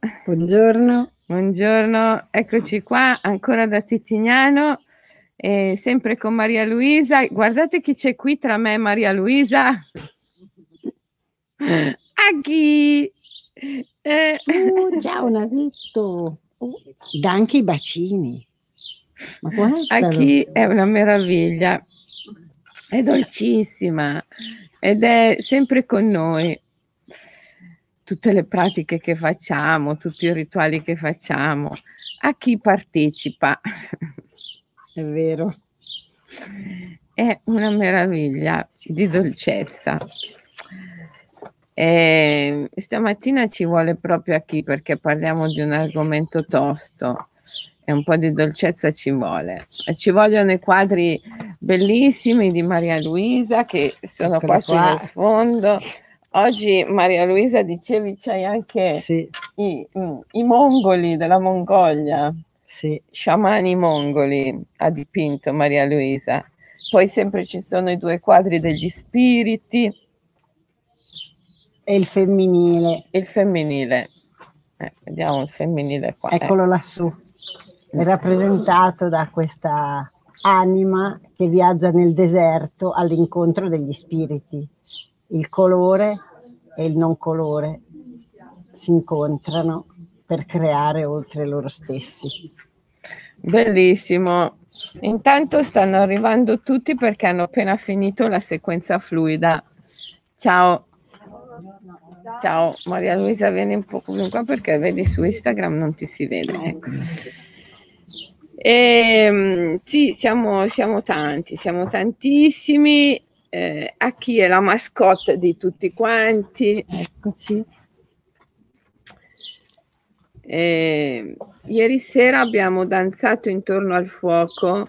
Buongiorno. Buongiorno, eccoci qua ancora da Titignano, eh, sempre con Maria Luisa. Guardate chi c'è qui tra me e Maria Luisa. A chi? Eh. Oh, ciao Nasetto. Dà anche i bacini. Ma a chi è una meraviglia. È dolcissima ed è sempre con noi tutte le pratiche che facciamo, tutti i rituali che facciamo, a chi partecipa. È vero. È una meraviglia di dolcezza. E stamattina ci vuole proprio a chi perché parliamo di un argomento tosto e un po' di dolcezza ci vuole. Ci vogliono i quadri bellissimi di Maria Luisa che sono Eccola qua sullo sfondo Oggi Maria Luisa dicevi c'hai anche sì. i, i, mongoli della Mongolia, sì. sciamani mongoli ha dipinto Maria Luisa. Poi sempre ci sono i due quadri degli spiriti. E il femminile. Il femminile. Eh, vediamo il femminile qua. Eccolo eh. lassù. È rappresentato da questa anima che viaggia nel deserto all'incontro degli spiriti. Il colore e il non colore si incontrano per creare oltre loro stessi. Bellissimo. Intanto stanno arrivando tutti perché hanno appena finito la sequenza fluida. Ciao. Ciao Maria Luisa, vieni un po' qua perché vedi su Instagram non ti si vede. Ecco. E, ehm, sì, siamo, siamo tanti, siamo tantissimi eh, a chi è la mascotte di tutti quanti. Eccoci. Eh, ieri sera abbiamo danzato intorno al fuoco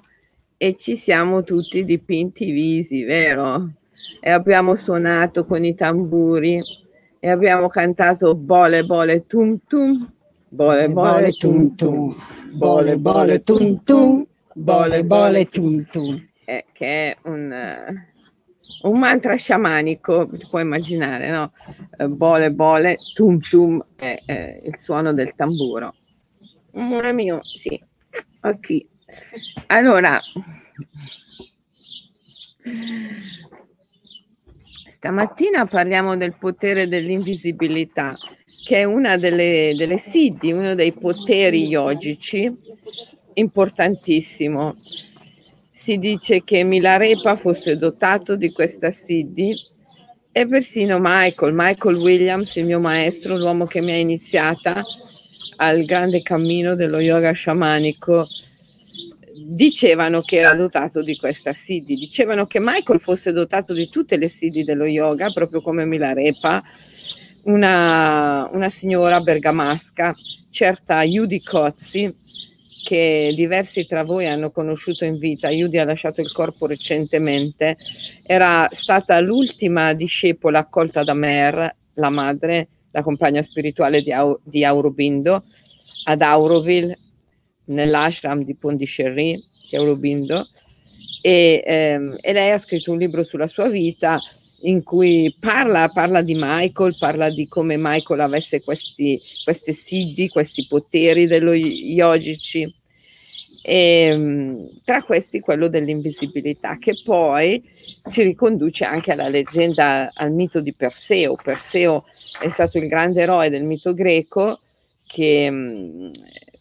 e ci siamo tutti dipinti i visi, vero? E abbiamo suonato con i tamburi e abbiamo cantato bole bole tum tum, bole bole tum tum, bole bole tum tum, bole bole tum tum, eh, che è un un mantra sciamanico, puoi immaginare, no? Eh, bole, bole, tum tum, è, è il suono del tamburo. Amore mio, sì, qui. Allora, stamattina parliamo del potere dell'invisibilità, che è una delle, delle siddhi, uno dei poteri yogici importantissimo si dice che Milarepa fosse dotato di questa Siddhi e persino Michael, Michael Williams, il mio maestro, l'uomo che mi ha iniziata al grande cammino dello yoga sciamanico, dicevano che era dotato di questa Siddhi, dicevano che Michael fosse dotato di tutte le Siddhi dello yoga, proprio come Milarepa, una, una signora bergamasca, certa Judy Cozzi, che diversi tra voi hanno conosciuto in vita, Judy ha lasciato il corpo recentemente, era stata l'ultima discepola accolta da Mer, la madre, la compagna spirituale di, Au- di Aurobindo, ad Auroville, nell'ashram di Pondichéry di Aurobindo, e, ehm, e lei ha scritto un libro sulla sua vita in cui parla, parla, di Michael, parla di come Michael avesse questi, queste siddhi, questi poteri dello yogici. E, ehm, tra questi quello dell'invisibilità, che poi ci riconduce anche alla leggenda, al mito di Perseo. Perseo è stato il grande eroe del mito greco che mm,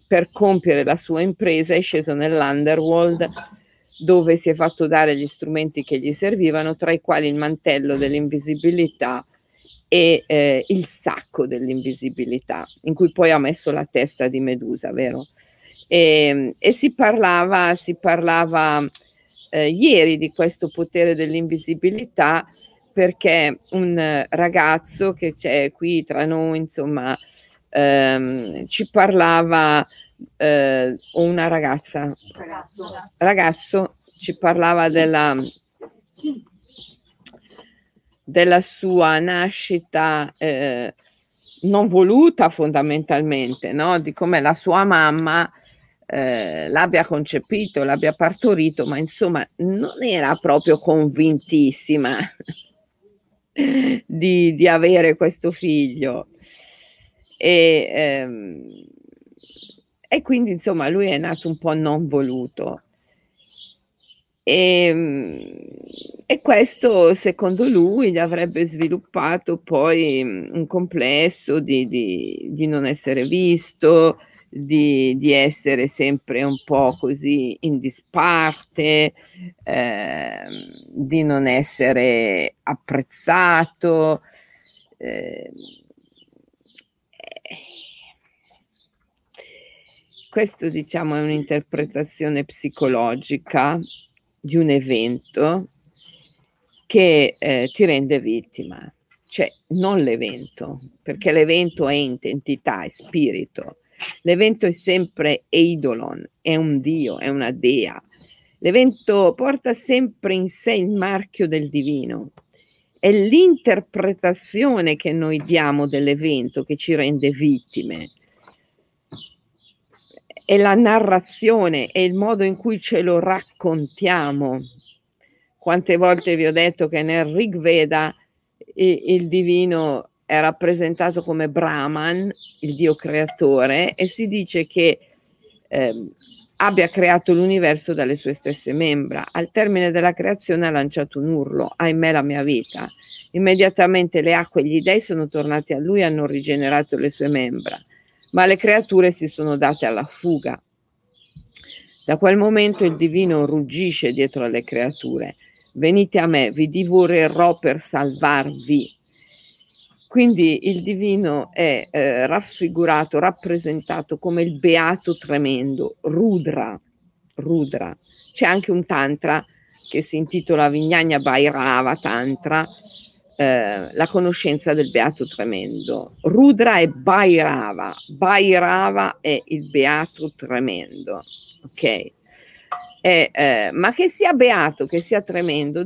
per compiere la sua impresa è sceso nell'underworld dove si è fatto dare gli strumenti che gli servivano, tra i quali il mantello dell'invisibilità e eh, il sacco dell'invisibilità, in cui poi ha messo la testa di Medusa, vero? E, e si parlava, si parlava eh, ieri di questo potere dell'invisibilità perché un ragazzo che c'è qui tra noi, insomma, ehm, ci parlava eh, una ragazza, ragazzo. ragazzo ci parlava della, della sua nascita eh, non voluta fondamentalmente, no? di come la sua mamma eh, l'abbia concepito, l'abbia partorito, ma insomma non era proprio convintissima di, di avere questo figlio E, ehm, e quindi insomma lui è nato un po' non voluto. E, ehm, e, questo secondo lui gli avrebbe sviluppato poi un complesso di, di, di non essere visto, di, di, essere sempre un po' così in disparte, eh, di non essere apprezzato. Eh, questo diciamo è un'interpretazione psicologica di un evento che eh, ti rende vittima, cioè non l'evento, perché l'evento è entità, è spirito, l'evento è sempre eidolon, è un dio, è una dea, l'evento porta sempre in sé il marchio del divino, è l'interpretazione che noi diamo dell'evento che ci rende vittime, è la narrazione, è il modo in cui ce lo raccontiamo. Quante volte vi ho detto che nel Rig Veda il, divino è rappresentato come Brahman, il dio creatore, e si dice che eh, abbia creato l'universo dalle sue stesse membra. Al termine della creazione ha lanciato un urlo, ahimè la mia vita. Immediatamente le acque e gli dei sono tornati a lui e hanno rigenerato le sue membra ma le creature si sono date alla fuga. Da quel momento il divino ruggisce dietro alle creature. Venite a me, vi divorerò per salvarvi. Quindi il divino è eh, raffigurato, rappresentato come il beato tremendo, Rudra. Rudra. C'è anche un tantra che si intitola Vignagna Bhairava Tantra, eh, la conoscenza del beato tremendo. Rudra è Bhairava, Bhairava è il beato tremendo, ok? È, eh, ma che sia beato, che sia tremendo,